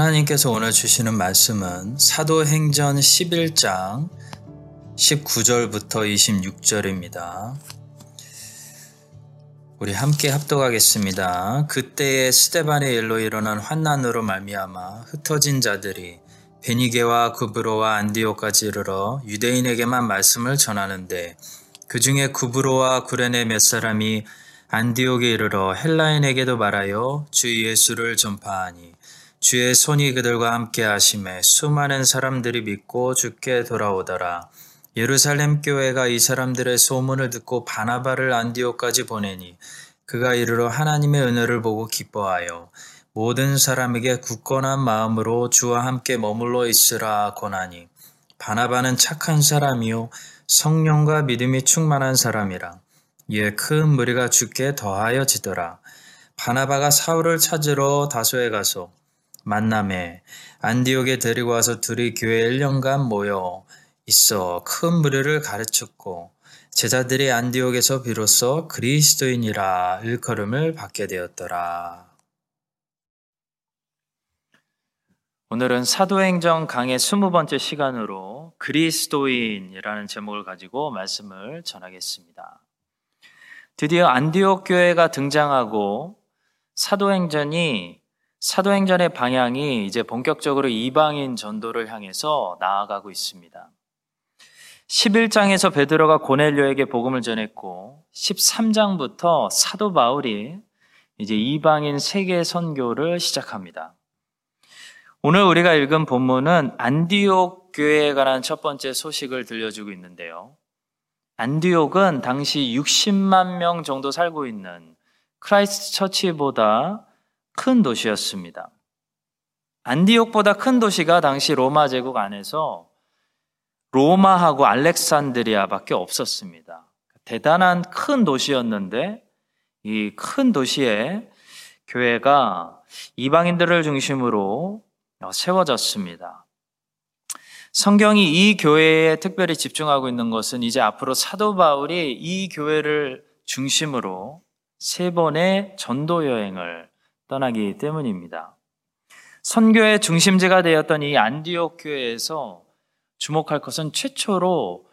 하나님께서 오늘 주시는 말씀은 사도행전 11장 19절부터 26절입니다. 우리 함께 합독하겠습니다. 그때에 스테반의 일로 일어난 환난으로 말미암아 흩어진 자들이 베니게와 구브로와 안디오까지 이르러 유대인에게만 말씀을 전하는데 그 중에 구브로와 구레네 몇 사람이 안디옥에 이르러 헬라인에게도 말하여 주 예수를 전파하니 주의 손이 그들과 함께 하심에 수많은 사람들이 믿고 죽게 돌아오더라. 예루살렘 교회가 이 사람들의 소문을 듣고 바나바를 안디옥까지 보내니 그가 이르러 하나님의 은혜를 보고 기뻐하여 모든 사람에게 굳건한 마음으로 주와 함께 머물러 있으라 권하니 바나바는 착한 사람이요 성령과 믿음이 충만한 사람이라 이에 큰 무리가 죽게 더하여지더라 바나바가 사울을 찾으러 다소에 가서 만남에 안디옥에 데리고 와서 둘이 교회 1년간 모여 있어 큰 무리를 가르쳤고 제자들이 안디옥에서 비로소 그리스도인이라 일컬음을 받게 되었더라. 오늘은 사도행전 강의 20번째 시간으로 그리스도인이라는 제목을 가지고 말씀을 전하겠습니다. 드디어 안디옥 교회가 등장하고 사도행전이 사도행전의 방향이 이제 본격적으로 이방인 전도를 향해서 나아가고 있습니다. 11장에서 베드로가 고넬료에게 복음을 전했고 13장부터 사도 바울이 이제 이방인 세계 선교를 시작합니다. 오늘 우리가 읽은 본문은 안디옥 교회에 관한 첫 번째 소식을 들려주고 있는데요. 안디옥은 당시 60만 명 정도 살고 있는 크라이스트 처치보다 큰 도시였습니다. 안디옥보다 큰 도시가 당시 로마 제국 안에서 로마하고 알렉산드리아밖에 없었습니다. 대단한 큰 도시였는데 이 큰 도시에 교회가 이방인들을 중심으로 세워졌습니다. 성경이 이 교회에 특별히 집중하고 있는 것은 이제 앞으로 사도 바울이 이 교회를 중심으로 세 번의 전도 여행을 떠나기 때문입니다. 선교의 중심지가 되었던 이 안디옥 교회에서 주목할 것은 최초로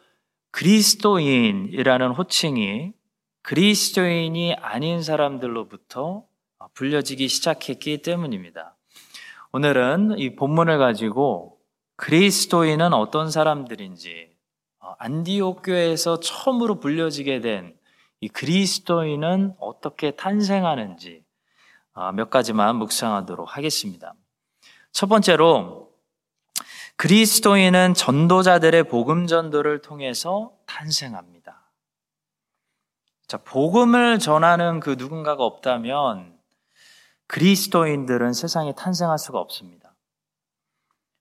그리스도인이라는 호칭이 그리스도인이 아닌 사람들로부터 불려지기 시작했기 때문입니다. 오늘은 이 본문을 가지고 그리스도인은 어떤 사람들인지 안디옥 교회에서 처음으로 불려지게 된 이 그리스도인은 어떻게 탄생하는지 아, 몇 가지만 묵상하도록 하겠습니다. 첫 번째로 그리스도인은 전도자들의 복음 전도를 통해서 탄생합니다. 자, 복음을 전하는 그 누군가가 없다면 그리스도인들은 세상에 탄생할 수가 없습니다.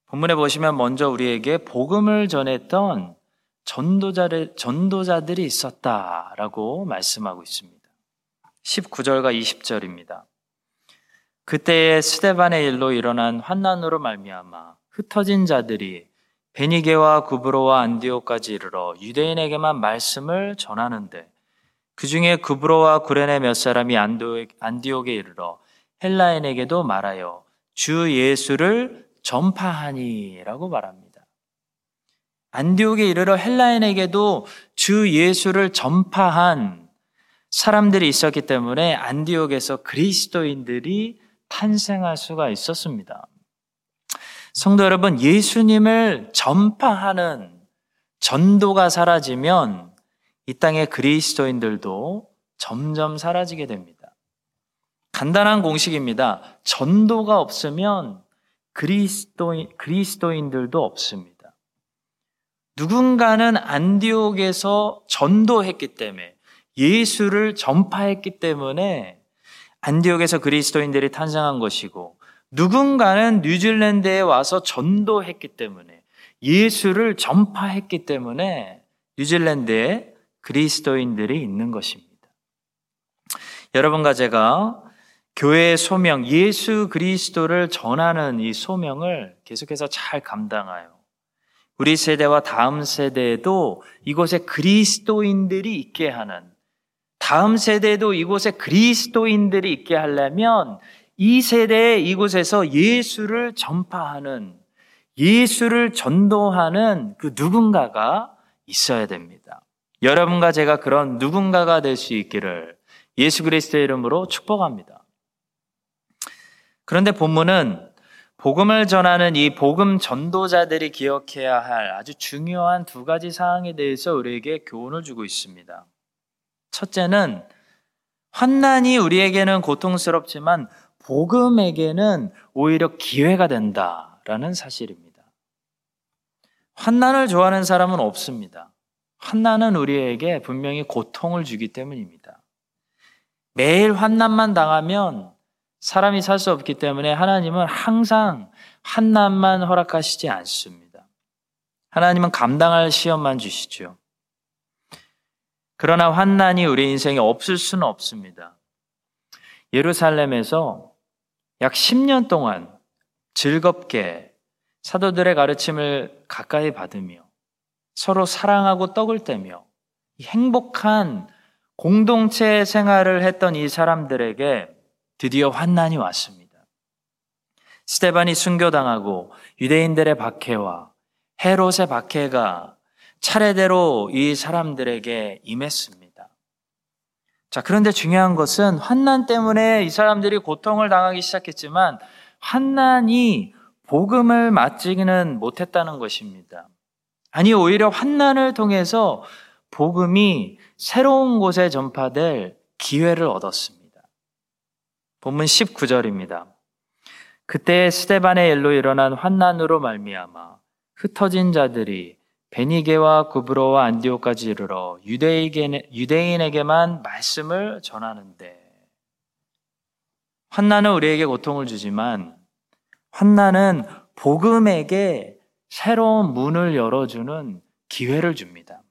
본문에 보시면 먼저 우리에게 복음을 전했던 전도자를, 전도자들이 있었다라고 말씀하고 있습니다. 19절과 20절입니다. 그때에 스데반의 일로 일어난 환난으로 말미암아 흩어진 자들이 베니게와 구브로와 안디오까지 이르러 유대인에게만 말씀을 전하는데 그 중에 구브로와 구레네 몇 사람이 안디옥에 이르러 헬라인에게도 말하여 주 예수를 전파하니라고 말합니다. 안디옥에 이르러 헬라인에게도 주 예수를 전파한 사람들이 있었기 때문에 안디옥에서 그리스도인들이 탄생할 수가 있었습니다. 성도 여러분, 예수님을 전파하는 전도가 사라지면 이 땅의 그리스도인들도 점점 사라지게 됩니다. 간단한 공식입니다. 전도가 없으면 그리스도인, 그리스도인들도 없습니다. 누군가는 안디옥에서 전도했기 때문에 예수를 전파했기 때문에 안디옥에서 그리스도인들이 탄생한 것이고 누군가는 뉴질랜드에 와서 전도했기 때문에 예수를 전파했기 때문에 뉴질랜드에 그리스도인들이 있는 것입니다. 여러분과 제가 교회의 소명, 예수 그리스도를 전하는 이 소명을 계속해서 잘 감당하여 우리 세대와 다음 세대에도 이곳에 그리스도인들이 있게 하는 다음 세대도 이곳에 그리스도인들이 있게 하려면 이 세대에 이곳에서 예수를 전파하는 예수를 전도하는 그 누군가가 있어야 됩니다. 여러분과 제가 그런 누군가가 될 수 있기를 예수 그리스도의 이름으로 축복합니다. 그런데 본문은 복음을 전하는 이 복음 전도자들이 기억해야 할 아주 중요한 두 가지 사항에 대해서 우리에게 교훈을 주고 있습니다. 첫째는 환난이 우리에게는 고통스럽지만 복음에게는 오히려 기회가 된다라는 사실입니다. 환난을 좋아하는 사람은 없습니다. 환난은 우리에게 분명히 고통을 주기 때문입니다. 매일 환난만 당하면 사람이 살 수 없기 때문에 하나님은 항상 환난만 허락하시지 않습니다. 하나님은 감당할 시험만 주시죠. 그러나 환난이 우리 인생에 없을 수는 없습니다. 예루살렘에서 약 10년 동안 즐겁게 사도들의 가르침을 가까이 받으며 서로 사랑하고 떡을 떼며 행복한 공동체 생활을 했던 이 사람들에게 드디어 환난이 왔습니다. 스테반이 순교당하고 유대인들의 박해와 헤롯의 박해가 차례대로 이 사람들에게 임했습니다. 자, 그런데 중요한 것은 환난 때문에 이 사람들이 고통을 당하기 시작했지만 환난이 복음을 맞지는 못했다는 것입니다. 아니, 오히려 환난을 통해서 복음이 새로운 곳에 전파될 기회를 얻었습니다. 본문 19절입니다. 그때 스테반의 일로 일어난 환난으로 말미암아 흩어진 자들이 베니게와 구브로와 안디오까지 이르러 유대인에게만 말씀을 전하는데 환난은 우리에게 고통을 주지만 환난은 복음에게 새로운 문을 열어주는 기회를 줍니다.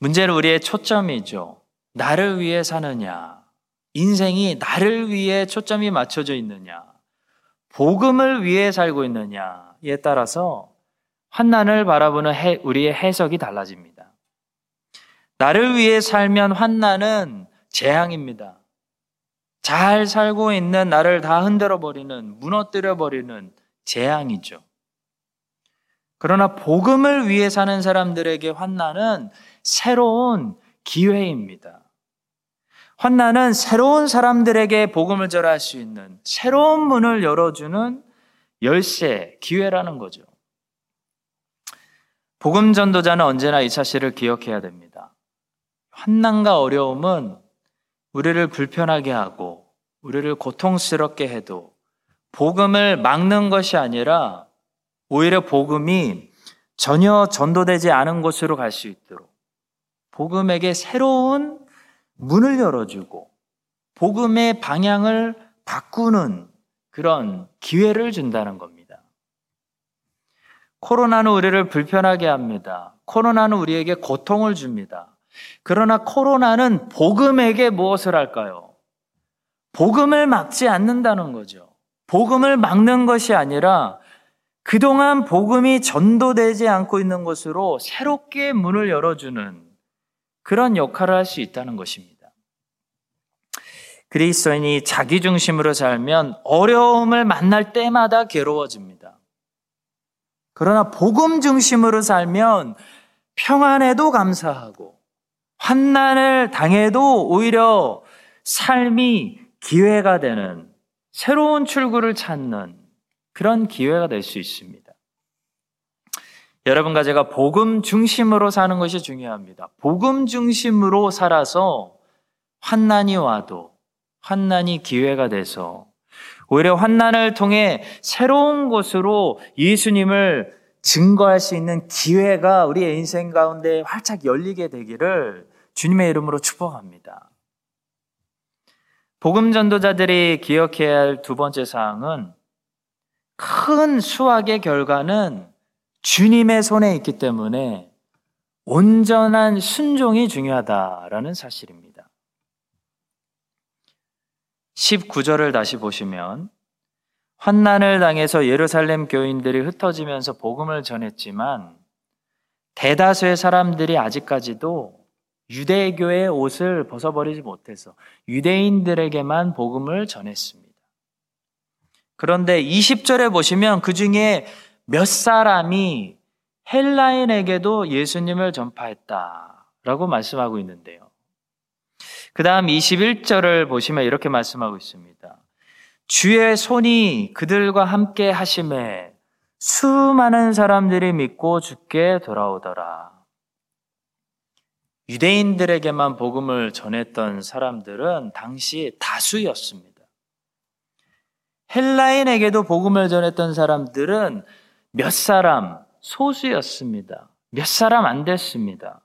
문제는 우리의 초점이죠. 나를 위해 사느냐? 인생이 나를 위해 초점이 맞춰져 있느냐? 복음을 위해 살고 있느냐에 따라서 환난을 바라보는 해, 우리의 해석이 달라집니다. 나를 위해 살면 환난은 재앙입니다. 잘 살고 있는 나를 다 흔들어 버리는, 무너뜨려 버리는 재앙이죠. 그러나 복음을 위해 사는 사람들에게 환난은 새로운 기회입니다. 환난은 새로운 사람들에게 복음을 전할 수 있는 새로운 문을 열어주는 열쇠, 기회라는 거죠. 복음 전도자는 언제나 이 사실을 기억해야 됩니다. 환난과 어려움은 우리를 불편하게 하고 우리를 고통스럽게 해도 복음을 막는 것이 아니라 오히려 복음이 전혀 전도되지 않은 곳으로 갈 수 있도록 복음에게 새로운 문을 열어주고 복음의 방향을 바꾸는 그런 기회를 준다는 겁니다. 코로나는 우리를 불편하게 합니다. 코로나는 우리에게 고통을 줍니다. 그러나 코로나는 복음에게 무엇을 할까요? 복음을 막지 않는다는 거죠. 복음을 막는 것이 아니라 그동안 복음이 전도되지 않고 있는 것으로 새롭게 문을 열어주는 그런 역할을 할 수 있다는 것입니다. 그리스도인이 자기 중심으로 살면 어려움을 만날 때마다 괴로워집니다. 그러나 복음 중심으로 살면 평안에도 감사하고 환난을 당해도 오히려 삶이 기회가 되는 새로운 출구를 찾는 그런 기회가 될 수 있습니다. 여러분과 제가 복음 중심으로 사는 것이 중요합니다. 복음 중심으로 살아서 환난이 와도 환난이 기회가 돼서 오히려 환난을 통해 새로운 곳으로 예수님을 증거할 수 있는 기회가 우리의 인생 가운데 활짝 열리게 되기를 주님의 이름으로 축복합니다. 복음 전도자들이 기억해야 할 두 번째 사항은 큰 수확의 결과는 주님의 손에 있기 때문에 온전한 순종이 중요하다라는 사실입니다. 19절을 다시 보시면 환난을 당해서 예루살렘 교인들이 흩어지면서 복음을 전했지만 대다수의 사람들이 아직까지도 유대교의 옷을 벗어버리지 못해서 유대인들에게만 복음을 전했습니다. 그런데 20절에 보시면 그 중에 몇 사람이 헬라인에게도 예수님을 전파했다라고 말씀하고 있는데요. 그 다음 21절을 보시면 이렇게 말씀하고 있습니다. 주의 손이 그들과 함께 하심에 수많은 사람들이 믿고 죽게 돌아오더라. 유대인들에게만 복음을 전했던 사람들은 당시 다수였습니다. 헬라인에게도 복음을 전했던 사람들은 몇 사람, 소수였습니다. 몇 사람 안 됐습니다.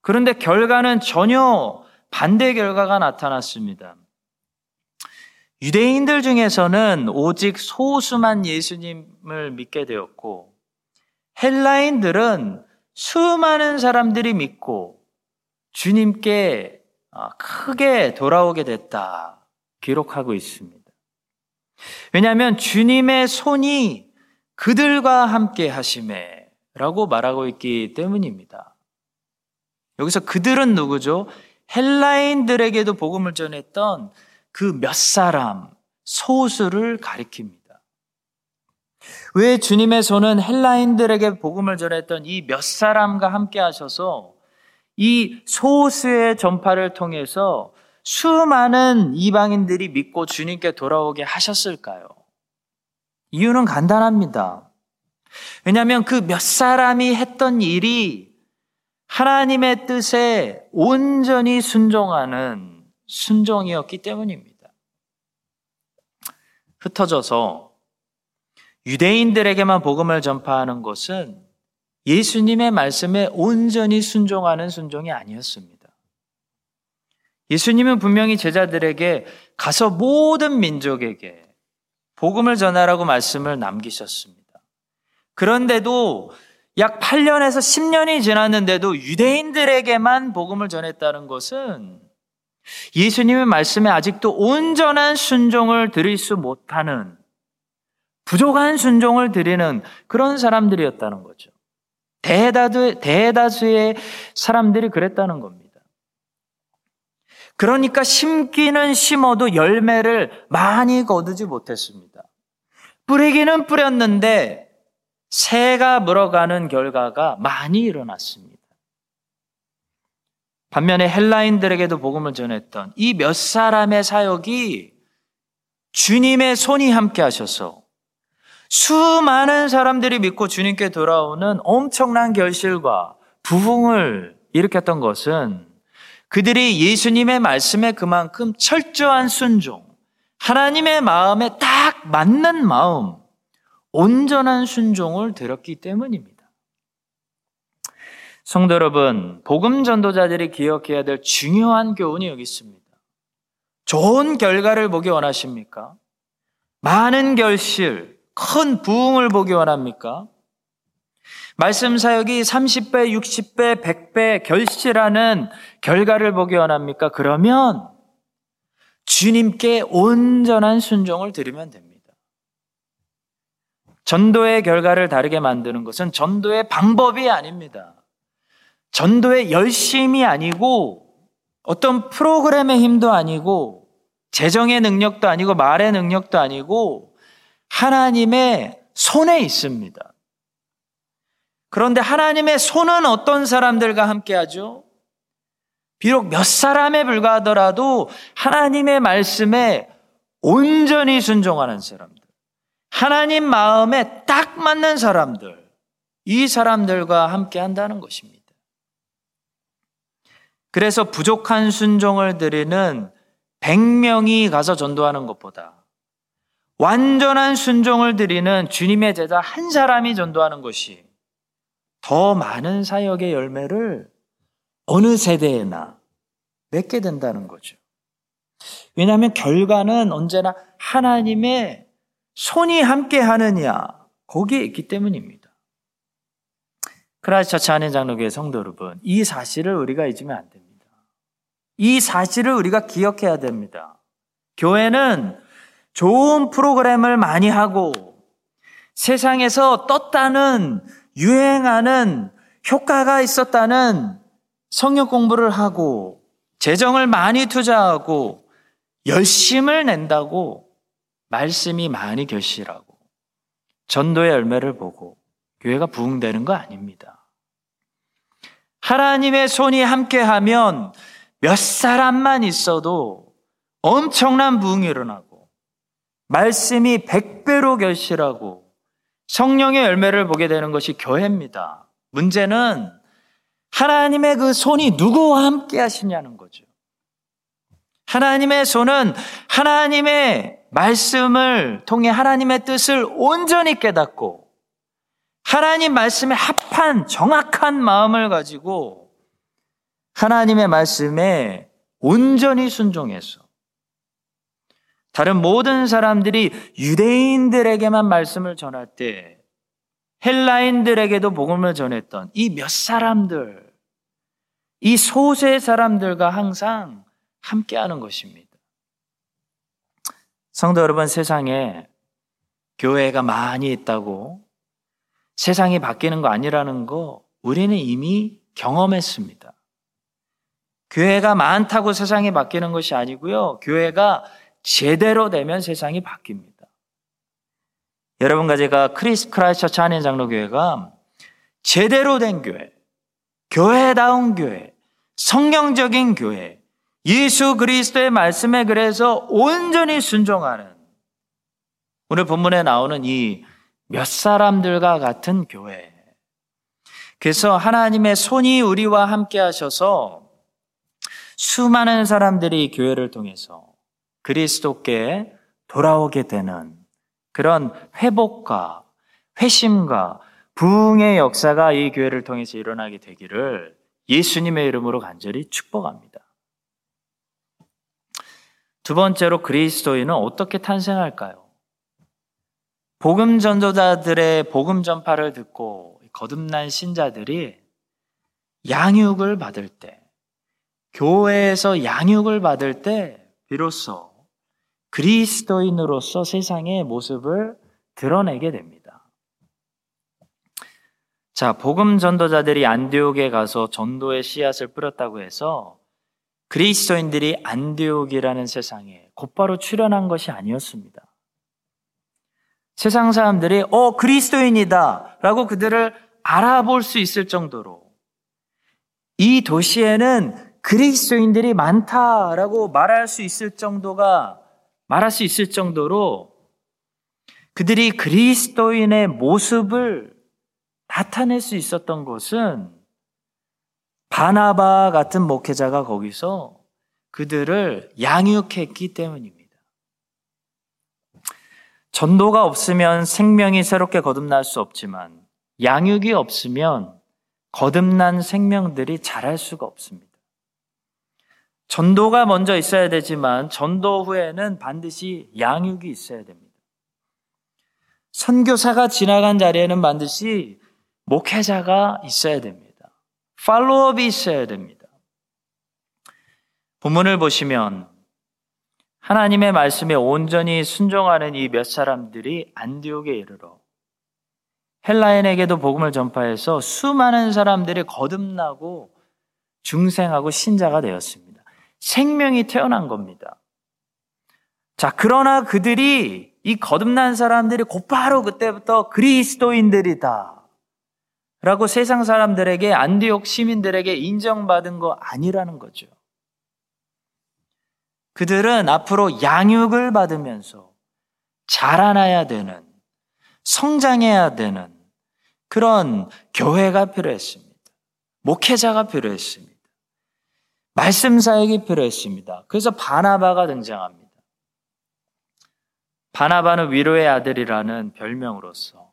그런데 결과는 전혀 반대 결과가 나타났습니다. 유대인들 중에서는 오직 소수만 예수님을 믿게 되었고, 헬라인들은 수많은 사람들이 믿고 주님께 아, 크게 돌아오게 됐다. 기록하고 있습니다. 왜냐하면 주님의 손이 그들과 함께 하심에 라고 말하고 있기 때문입니다. 여기서 그들은 누구죠? 헬라인들에게도 복음을 전했던 그 몇 사람, 소수를 가리킵니다. 왜 주님의 손은 헬라인들에게 복음을 전했던 이 몇 사람과 함께 하셔서 이 소수의 전파를 통해서 수많은 이방인들이 믿고 주님께 돌아오게 하셨을까요? 이유는 간단합니다. 왜냐하면 그 몇 사람이 했던 일이 하나님의 뜻에 온전히 순종하는 순종이었기 때문입니다. 흩어져서 유대인들에게만 복음을 전파하는 것은 예수님의 말씀에 온전히 순종하는 순종이 아니었습니다. 예수님은 분명히 제자들에게 가서 모든 민족에게 복음을 전하라고 말씀을 남기셨습니다. 그런데도 약 8년에서 10년이 지났는데도 유대인들에게만 복음을 전했다는 것은 예수님의 말씀에 아직도 온전한 순종을 드릴 수 못하는 부족한 순종을 드리는 그런 사람들이었다는 거죠. 대다수, 대다수의 사람들이 그랬다는 겁니다. 그러니까 심기는 심어도 열매를 많이 거두지 못했습니다. 뿌리기는 뿌렸는데 새가 물어가는 결과가 많이 일어났습니다. 반면에 헬라인들에게도 복음을 전했던 이 몇 사람의 사역이 주님의 손이 함께 하셔서 수많은 사람들이 믿고 주님께 돌아오는 엄청난 결실과 부흥을 일으켰던 것은 그들이 예수님의 말씀에 그만큼 철저한 순종, 하나님의 마음에 딱 맞는 마음, 온전한 순종을 들었기 때문입니다. 성도 여러분, 복음 전도자들이 기억해야 될 중요한 교훈이 여기 있습니다. 좋은 결과를 보기 원하십니까? 많은 결실, 큰 부흥을 보기 원합니까? 말씀 사역이 30배, 60배, 100배 결실하는 결과를 보기 원합니까? 그러면 주님께 온전한 순종을 드리면 됩니다. 전도의 결과를 다르게 만드는 것은 전도의 방법이 아닙니다. 전도의 열심이 아니고 어떤 프로그램의 힘도 아니고 재정의 능력도 아니고 말의 능력도 아니고 하나님의 손에 있습니다. 그런데 하나님의 손은 어떤 사람들과 함께 하죠? 비록 몇 사람에 불과하더라도 하나님의 말씀에 온전히 순종하는 사람들. 하나님 마음에 딱 맞는 사람들. 이 사람들과 함께 한다는 것입니다. 그래서 부족한 순종을 드리는 100명이 가서 전도하는 것보다 완전한 순종을 드리는 주님의 제자 한 사람이 전도하는 것이 더 많은 사역의 열매를 어느 세대에나 맺게 된다는 거죠. 왜냐하면 결과는 언제나 하나님의 손이 함께 하느냐, 거기에 있기 때문입니다. 크라이스트 처치 한인 장로교회 성도 여러분, 이 사실을 우리가 잊으면 안 됩니다. 이 사실을 우리가 기억해야 됩니다. 교회는 좋은 프로그램을 많이 하고 세상에서 떴다는 유행하는 효과가 있었다는 성역 공부를 하고 재정을 많이 투자하고 열심을 낸다고 말씀이 많이 결실하고 전도의 열매를 보고 교회가 부흥되는 거 아닙니다. 하나님의 손이 함께하면 몇 사람만 있어도 엄청난 부흥이 일어나고 말씀이 백배로 결실하고 성령의 열매를 보게 되는 것이 교회입니다. 문제는 하나님의 그 손이 누구와 함께 하시냐는 거죠. 하나님의 손은 하나님의 말씀을 통해 하나님의 뜻을 온전히 깨닫고 하나님 말씀에 합한 정확한 마음을 가지고 하나님의 말씀에 온전히 순종해서 다른 모든 사람들이 유대인들에게만 말씀을 전할 때 헬라인들에게도 복음을 전했던 이 몇 사람들, 이 소수의 사람들과 항상 함께하는 것입니다. 성도 여러분, 세상에 교회가 많이 있다고 세상이 바뀌는 거 아니라는 거 우리는 이미 경험했습니다. 교회가 많다고 세상이 바뀌는 것이 아니고요. 교회가 제대로 되면 세상이 바뀝니다. 여러분과 제가 크리스 크라이처 한인 장로교회가 제대로 된 교회, 교회다운 교회, 성경적인 교회, 예수 그리스도의 말씀에 그래서 온전히 순종하는 오늘 본문에 나오는 이 몇 사람들과 같은 교회. 그래서 하나님의 손이 우리와 함께 하셔서 수많은 사람들이 교회를 통해서 그리스도께 돌아오게 되는 그런 회복과 회심과 부흥의 역사가 이 교회를 통해서 일어나게 되기를 예수님의 이름으로 간절히 축복합니다. 두 번째로 그리스도인은 어떻게 탄생할까요? 복음 전도자들의 복음 전파를 듣고 거듭난 신자들이 양육을 받을 때, 교회에서 양육을 받을 때 비로소 그리스도인으로서 세상의 모습을 드러내게 됩니다. 자, 복음 전도자들이 안디옥에 가서 전도의 씨앗을 뿌렸다고 해서 그리스도인들이 안디옥이라는 세상에 곧바로 출현한 것이 아니었습니다. 세상 사람들이 어 그리스도인이다 라고 그들을 알아볼 수 있을 정도로 이 도시에는 그리스도인들이 많다라고 말할 수 있을 정도가 말할 수 있을 정도로 그들이 그리스도인의 모습을 나타낼 수 있었던 것은 바나바 같은 목회자가 거기서 그들을 양육했기 때문입니다. 전도가 없으면 생명이 새롭게 거듭날 수 없지만 양육이 없으면 거듭난 생명들이 자랄 수가 없습니다. 전도가 먼저 있어야 되지만 전도 후에는 반드시 양육이 있어야 됩니다. 선교사가 지나간 자리에는 반드시 목회자가 있어야 됩니다. 팔로업이 있어야 됩니다. 본문을 보시면 하나님의 말씀에 온전히 순종하는 이 몇 사람들이 안디옥에 이르러 헬라인에게도 복음을 전파해서 수많은 사람들이 거듭나고 중생하고 신자가 되었습니다. 생명이 태어난 겁니다. 자, 그러나 그들이 이 거듭난 사람들이 곧바로 그때부터 그리스도인들이다. 라고 세상 사람들에게 안디옥 시민들에게 인정받은 거 아니라는 거죠. 그들은 앞으로 양육을 받으면서 자라나야 되는, 성장해야 되는 그런 교회가 필요했습니다. 목회자가 필요했습니다. 말씀 사역이 필요했습니다. 그래서 바나바가 등장합니다. 바나바는 위로의 아들이라는 별명으로서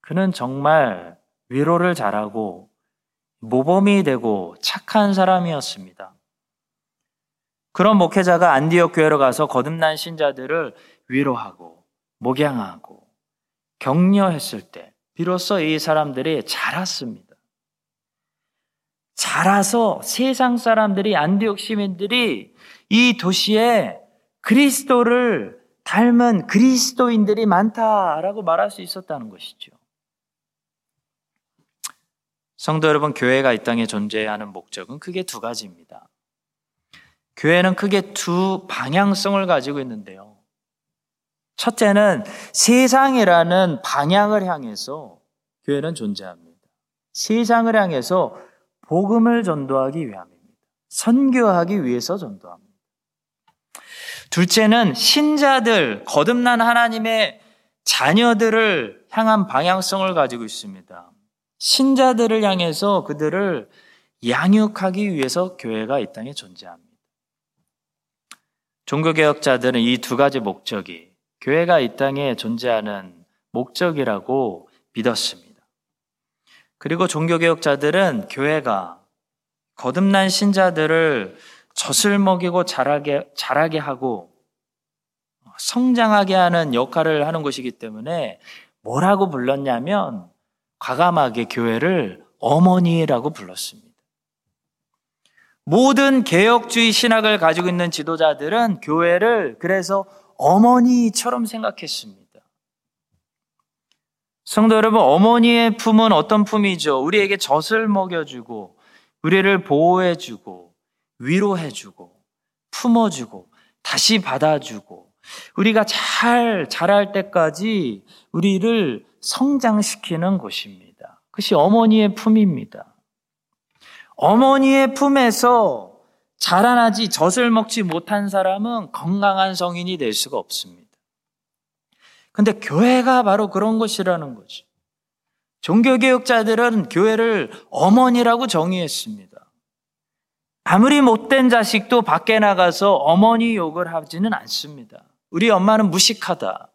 그는 정말 위로를 잘하고 모범이 되고 착한 사람이었습니다. 그런 목회자가 안디옥 교회로 가서 거듭난 신자들을 위로하고 목양하고 격려했을 때 비로소 이 사람들이 자랐습니다. 자라서 세상 사람들이 안디옥 시민들이 이 도시에 그리스도를 닮은 그리스도인들이 많다라고 말할 수 있었다는 것이죠. 성도 여러분, 교회가 이 땅에 존재하는 목적은 크게 두 가지입니다. 교회는 크게 두 방향성을 가지고 있는데요. 첫째는 세상이라는 방향을 향해서 교회는 존재합니다. 세상을 향해서 복음을 전도하기 위함입니다. 선교하기 위해서 전도합니다. 둘째는 신자들, 거듭난 하나님의 자녀들을 향한 방향성을 가지고 있습니다. 신자들을 향해서 그들을 양육하기 위해서 교회가 이 땅에 존재합니다. 종교개혁자들은 이 두 가지 목적이 교회가 이 땅에 존재하는 목적이라고 믿었습니다. 그리고 종교개혁자들은 교회가 거듭난 신자들을 젖을 먹이고 자라게, 자라게 하고 성장하게 하는 역할을 하는 것이기 때문에 뭐라고 불렀냐면 과감하게 교회를 어머니라고 불렀습니다. 모든 개혁주의 신학을 가지고 있는 지도자들은 교회를 그래서 어머니처럼 생각했습니다. 성도 여러분, 어머니의 품은 어떤 품이죠? 우리에게 젖을 먹여주고, 우리를 보호해주고, 위로해주고, 품어주고, 다시 받아주고, 우리가 잘 자랄 때까지 우리를 성장시키는 곳입니다. 그것이 어머니의 품입니다. 어머니의 품에서 자라나지 젖을 먹지 못한 사람은 건강한 성인이 될 수가 없습니다. 근데 교회가 바로 그런 것이라는 거죠. 종교개혁자들은 교회를 어머니라고 정의했습니다. 아무리 못된 자식도 밖에 나가서 어머니 욕을 하지는 않습니다. 우리 엄마는 무식하다.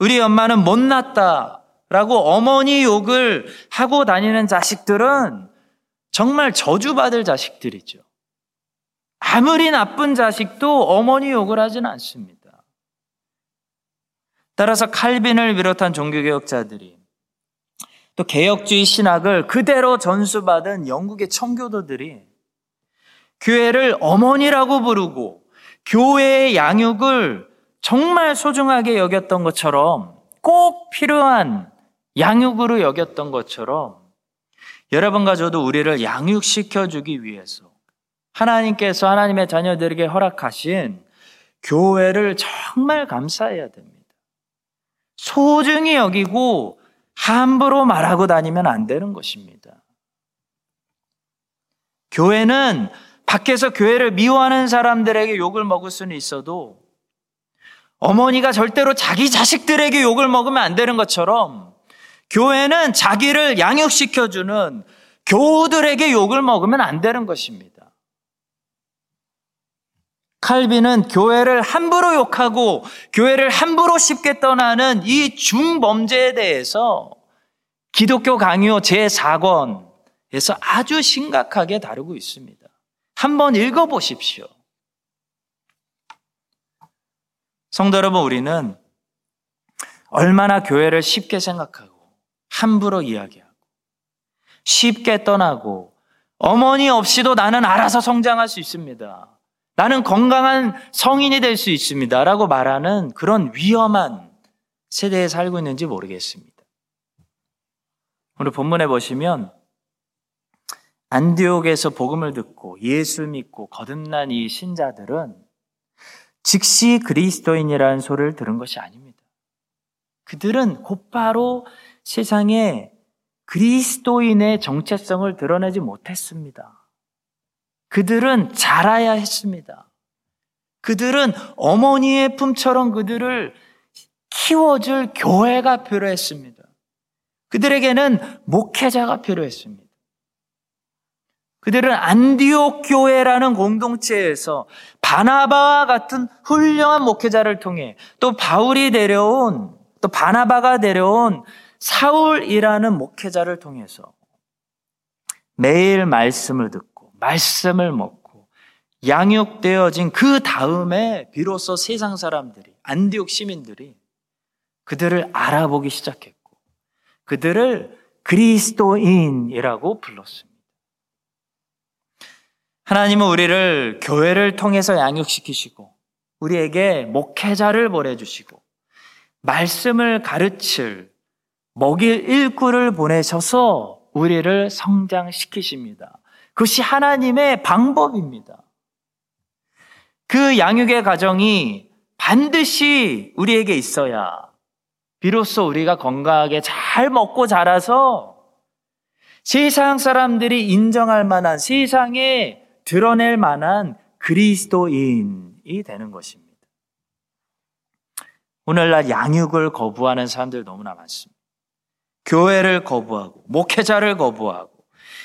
우리 엄마는 못났다. 라고 어머니 욕을 하고 다니는 자식들은 정말 저주받을 자식들이죠. 아무리 나쁜 자식도 어머니 욕을 하지는 않습니다. 따라서 칼빈을 비롯한 종교개혁자들이 또 개혁주의 신학을 그대로 전수받은 영국의 청교도들이 교회를 어머니라고 부르고 교회의 양육을 정말 소중하게 여겼던 것처럼 꼭 필요한 양육으로 여겼던 것처럼 여러분과 저도 우리를 양육시켜 주기 위해서 하나님께서 하나님의 자녀들에게 허락하신 교회를 정말 감사해야 됩니다. 소중히 여기고 함부로 말하고 다니면 안 되는 것입니다. 교회는 밖에서 교회를 미워하는 사람들에게 욕을 먹을 수는 있어도 어머니가 절대로 자기 자식들에게 욕을 먹으면 안 되는 것처럼 교회는 자기를 양육시켜주는 교우들에게 욕을 먹으면 안 되는 것입니다. 칼빈은 교회를 함부로 욕하고 교회를 함부로 쉽게 떠나는 이 중범죄에 대해서 기독교 강요 제4권에서 아주 심각하게 다루고 있습니다. 한번 읽어보십시오. 성도 여러분, 우리는 얼마나 교회를 쉽게 생각하고 함부로 이야기하고 쉽게 떠나고 어머니 없이도 나는 알아서 성장할 수 있습니다. 나는 건강한 성인이 될 수 있습니다. 라고 말하는 그런 위험한 세대에 살고 있는지 모르겠습니다. 오늘 본문에 보시면 안디옥에서 복음을 듣고 예수 믿고 거듭난 이 신자들은 즉시 그리스도인이라는 소리를 들은 것이 아닙니다. 그들은 곧바로 세상에 그리스도인의 정체성을 드러내지 못했습니다. 그들은 자라야 했습니다. 그들은 어머니의 품처럼 그들을 키워줄 교회가 필요했습니다. 그들에게는 목회자가 필요했습니다. 그들은 안디옥 교회라는 공동체에서 바나바와 같은 훌륭한 목회자를 통해 또 바울이 데려온 또 바나바가 데려온 사울이라는 목회자를 통해서 매일 말씀을 듣고 말씀을 먹고 양육되어진 그 다음에 비로소 세상 사람들이 안디옥 시민들이 그들을 알아보기 시작했고 그들을 그리스도인이라고 불렀습니다. 하나님은 우리를 교회를 통해서 양육시키시고 우리에게 목회자를 보내주시고 말씀을 가르칠 먹일 일꾼을 보내셔서 우리를 성장시키십니다. 그것이 하나님의 방법입니다. 그 양육의 과정이 반드시 우리에게 있어야 비로소 우리가 건강하게 잘 먹고 자라서 세상 사람들이 인정할 만한 세상에 드러낼 만한 그리스도인이 되는 것입니다. 오늘날 양육을 거부하는 사람들 너무나 많습니다. 교회를 거부하고, 목회자를 거부하고,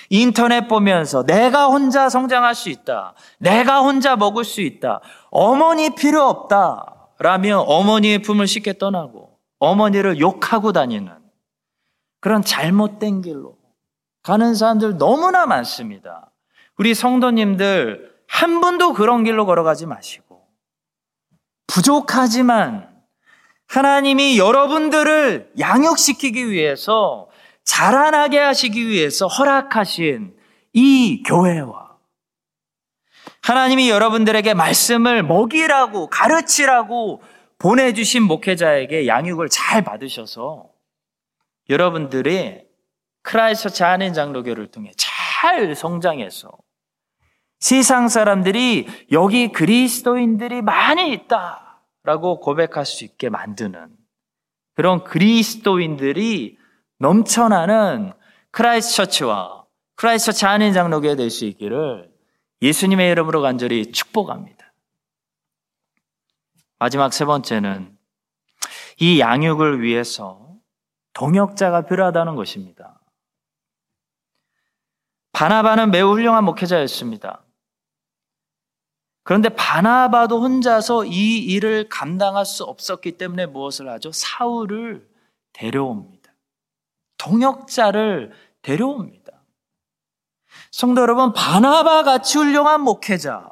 인터넷 보면서 내가 혼자 성장할 수 있다. 내가 혼자 먹을 수 있다. 어머니 필요 없다. 라며 어머니의 품을 쉽게 떠나고, 어머니를 욕하고 다니는 그런 잘못된 길로 가는 사람들 너무나 많습니다. 우리 성도님들 한 분도 그런 길로 걸어가지 마시고, 부족하지만 하나님이 여러분들을 양육시키기 위해서 자라나게 하시기 위해서 허락하신 이 교회와 하나님이 여러분들에게 말씀을 먹이라고 가르치라고 보내주신 목회자에게 양육을 잘 받으셔서 여러분들이 크라이스처 한인 장로교를 통해 잘 성장해서 세상 사람들이 여기 그리스도인들이 많이 있다. 라고 고백할 수 있게 만드는 그런 그리스도인들이 넘쳐나는 크라이스트 처치와 크라이스트 처치 한인 장로교회 될 수 있기를 예수님의 이름으로 간절히 축복합니다. 마지막 세 번째는 이 양육을 위해서 동역자가 필요하다는 것입니다. 바나바는 매우 훌륭한 목회자였습니다. 그런데 바나바도 혼자서 이 일을 감당할 수 없었기 때문에 무엇을 하죠? 사울을 데려옵니다. 동역자를 데려옵니다. 성도 여러분, 바나바 같이 훌륭한 목회자,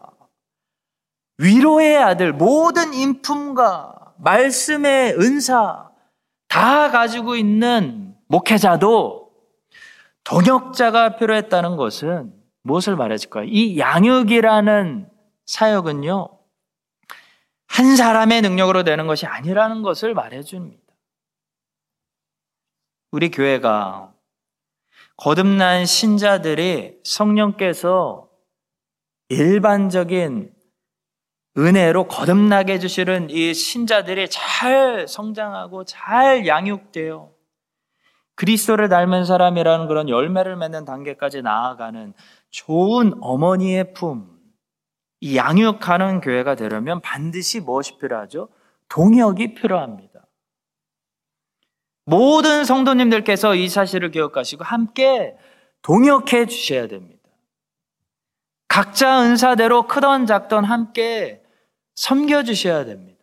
위로의 아들, 모든 인품과 말씀의 은사 다 가지고 있는 목회자도 동역자가 필요했다는 것은 무엇을 말해줄까요? 이 양육이라는 사역은요, 한 사람의 능력으로 되는 것이 아니라는 것을 말해줍니다. 우리 교회가 거듭난 신자들이 성령께서 일반적인 은혜로 거듭나게 해주시는 이 신자들이 잘 성장하고 잘 양육되어 그리스도를 닮은 사람이라는 그런 열매를 맺는 단계까지 나아가는 좋은 어머니의 품, 이 양육하는 교회가 되려면 반드시 무엇이 필요하죠? 동역이 필요합니다. 모든 성도님들께서 이 사실을 기억하시고 함께 동역해 주셔야 됩니다. 각자 은사대로 크던 작던 함께 섬겨 주셔야 됩니다.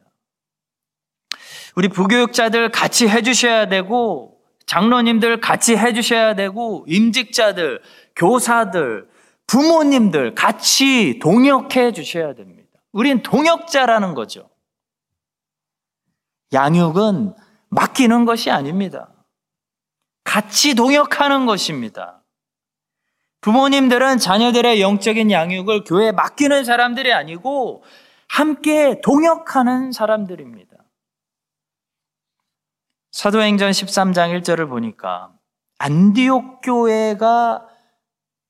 우리 부교육자들 같이 해 주셔야 되고 장로님들 같이 해 주셔야 되고 임직자들, 교사들, 부모님들 같이 동역해 주셔야 됩니다. 우린 동역자라는 거죠. 양육은 맡기는 것이 아닙니다. 같이 동역하는 것입니다. 부모님들은 자녀들의 영적인 양육을 교회에 맡기는 사람들이 아니고 함께 동역하는 사람들입니다. 사도행전 13장 1절을 보니까 안디옥 교회가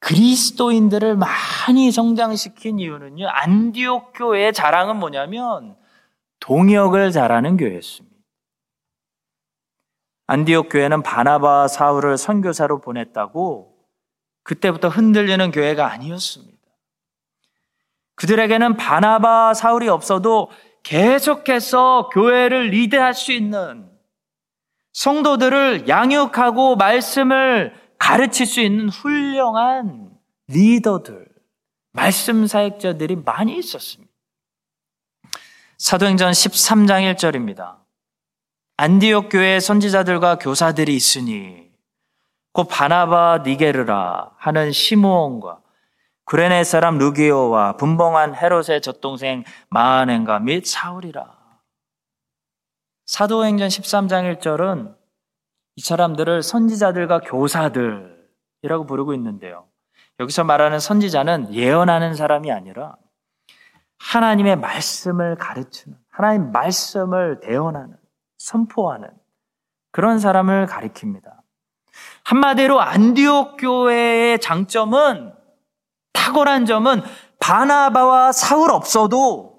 그리스도인들을 많이 성장시킨 이유는요, 안디옥 교회의 자랑은 뭐냐면 동역을 잘하는 교회였습니다. 안디옥 교회는 바나바 사울을 선교사로 보냈다고 그때부터 흔들리는 교회가 아니었습니다. 그들에게는 바나바 사울이 없어도 계속해서 교회를 리드할 수 있는 성도들을 양육하고 말씀을 가르칠 수 있는 훌륭한 리더들, 말씀 사역자들이 많이 있었습니다. 사도행전 13장 1절입니다. 안디옥 교회 선지자들과 교사들이 있으니 곧 바나바 니게르라 하는 시므온과 구레네 사람 루기오와 분봉한 헤롯의 젖동생 마하넨과 및 사울이라. 사도행전 13장 1절은 이 사람들을 선지자들과 교사들이라고 부르고 있는데요. 여기서 말하는 선지자는 예언하는 사람이 아니라 하나님의 말씀을 가르치는, 하나님 말씀을 대언하는, 선포하는 그런 사람을 가리킵니다. 한마디로 안디옥 교회의 장점은 탁월한 점은 바나바와 사울 없어도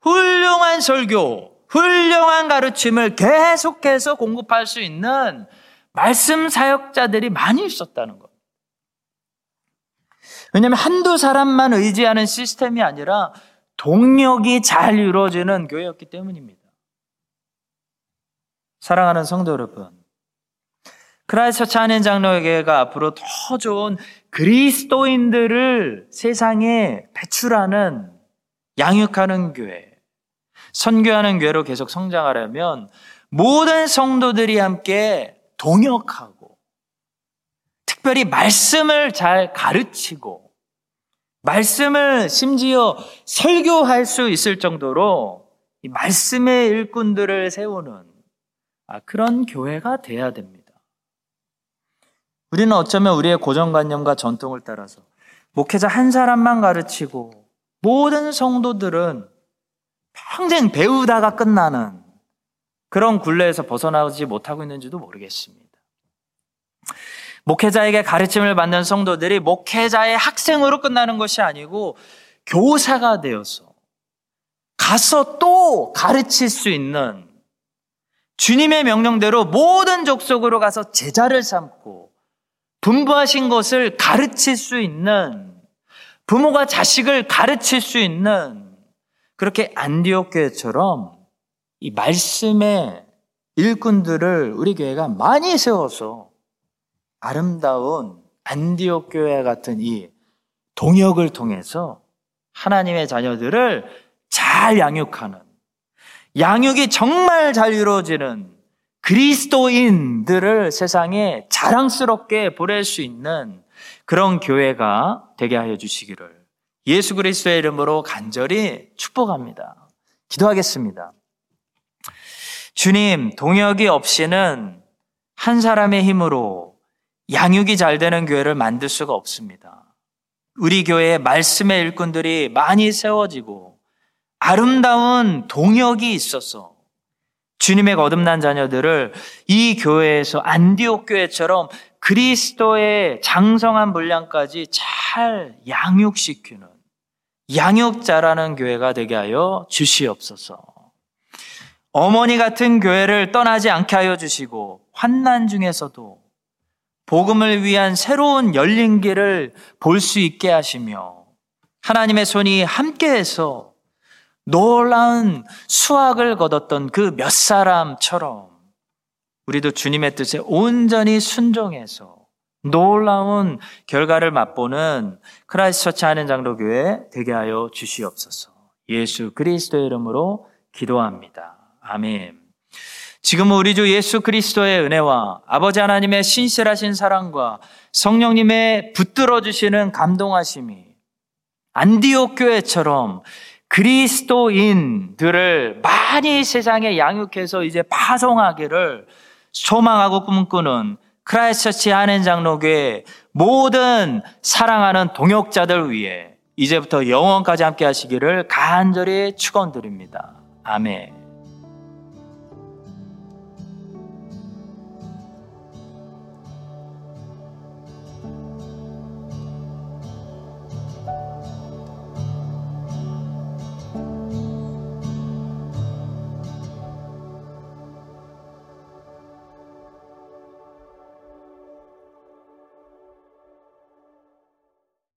훌륭한 설교, 훌륭한 가르침을 계속해서 공급할 수 있는 말씀 사역자들이 많이 있었다는 것. 왜냐하면 한두 사람만 의지하는 시스템이 아니라 동역이 잘 이루어지는 교회였기 때문입니다. 사랑하는 성도 여러분, 크라이스트 처치 한인 장로교회가 앞으로 더 좋은 그리스도인들을 세상에 배출하는 양육하는 교회, 선교하는 교회로 계속 성장하려면 모든 성도들이 함께 동역하고 특별히 말씀을 잘 가르치고 말씀을 심지어 설교할 수 있을 정도로 말씀의 일꾼들을 세우는 아, 그런 교회가 돼야 됩니다. 우리는 어쩌면 우리의 고정관념과 전통을 따라서 목회자 한 사람만 가르치고 모든 성도들은 평생 배우다가 끝나는 그런 굴레에서 벗어나지 못하고 있는지도 모르겠습니다. 목회자에게 가르침을 받는 성도들이 목회자의 학생으로 끝나는 것이 아니고 교사가 되어서 가서 또 가르칠 수 있는 주님의 명령대로 모든 족속으로 가서 제자를 삼고 분부하신 것을 가르칠 수 있는 부모가 자식을 가르칠 수 있는 그렇게 안디옥 교회처럼 이 말씀의 일꾼들을 우리 교회가 많이 세워서 아름다운 안디옥 교회 같은 이 동역을 통해서 하나님의 자녀들을 잘 양육하는 양육이 정말 잘 이루어지는 그리스도인들을 세상에 자랑스럽게 보낼 수 있는 그런 교회가 되게 하여 주시기를 예수 그리스도의 이름으로 간절히 축복합니다. 기도하겠습니다. 주님, 동역이 없이는 한 사람의 힘으로 양육이 잘 되는 교회를 만들 수가 없습니다. 우리 교회에 말씀의 일꾼들이 많이 세워지고 아름다운 동역이 있어서 주님의 거듭난 자녀들을 이 교회에서 안디옥 교회처럼 그리스도의 장성한 분량까지 잘 양육시키는 양육자라는 교회가 되게 하여 주시옵소서. 어머니 같은 교회를 떠나지 않게 하여 주시고 환난 중에서도 복음을 위한 새로운 열린 길을 볼 수 있게 하시며 하나님의 손이 함께해서 놀라운 수확을 거뒀던 그 몇 사람처럼 우리도 주님의 뜻에 온전히 순종해서 놀라운 결과를 맛보는 크라이스처치 하는 장로교회 되게 하여 주시옵소서. 예수 그리스도의 이름으로 기도합니다. 아멘. 지금은 우리 주 예수 그리스도의 은혜와 아버지 하나님의 신실하신 사랑과 성령님의 붙들어 주시는 감동하심이 안디옥 교회처럼 그리스도인들을 많이 세상에 양육해서 이제 파송하기를 소망하고 꿈꾸는 크라이스처치 한인 장로교회 모든 사랑하는 동역자들 위해 이제부터 영원까지 함께 하시기를 간절히 축원드립니다. 아멘.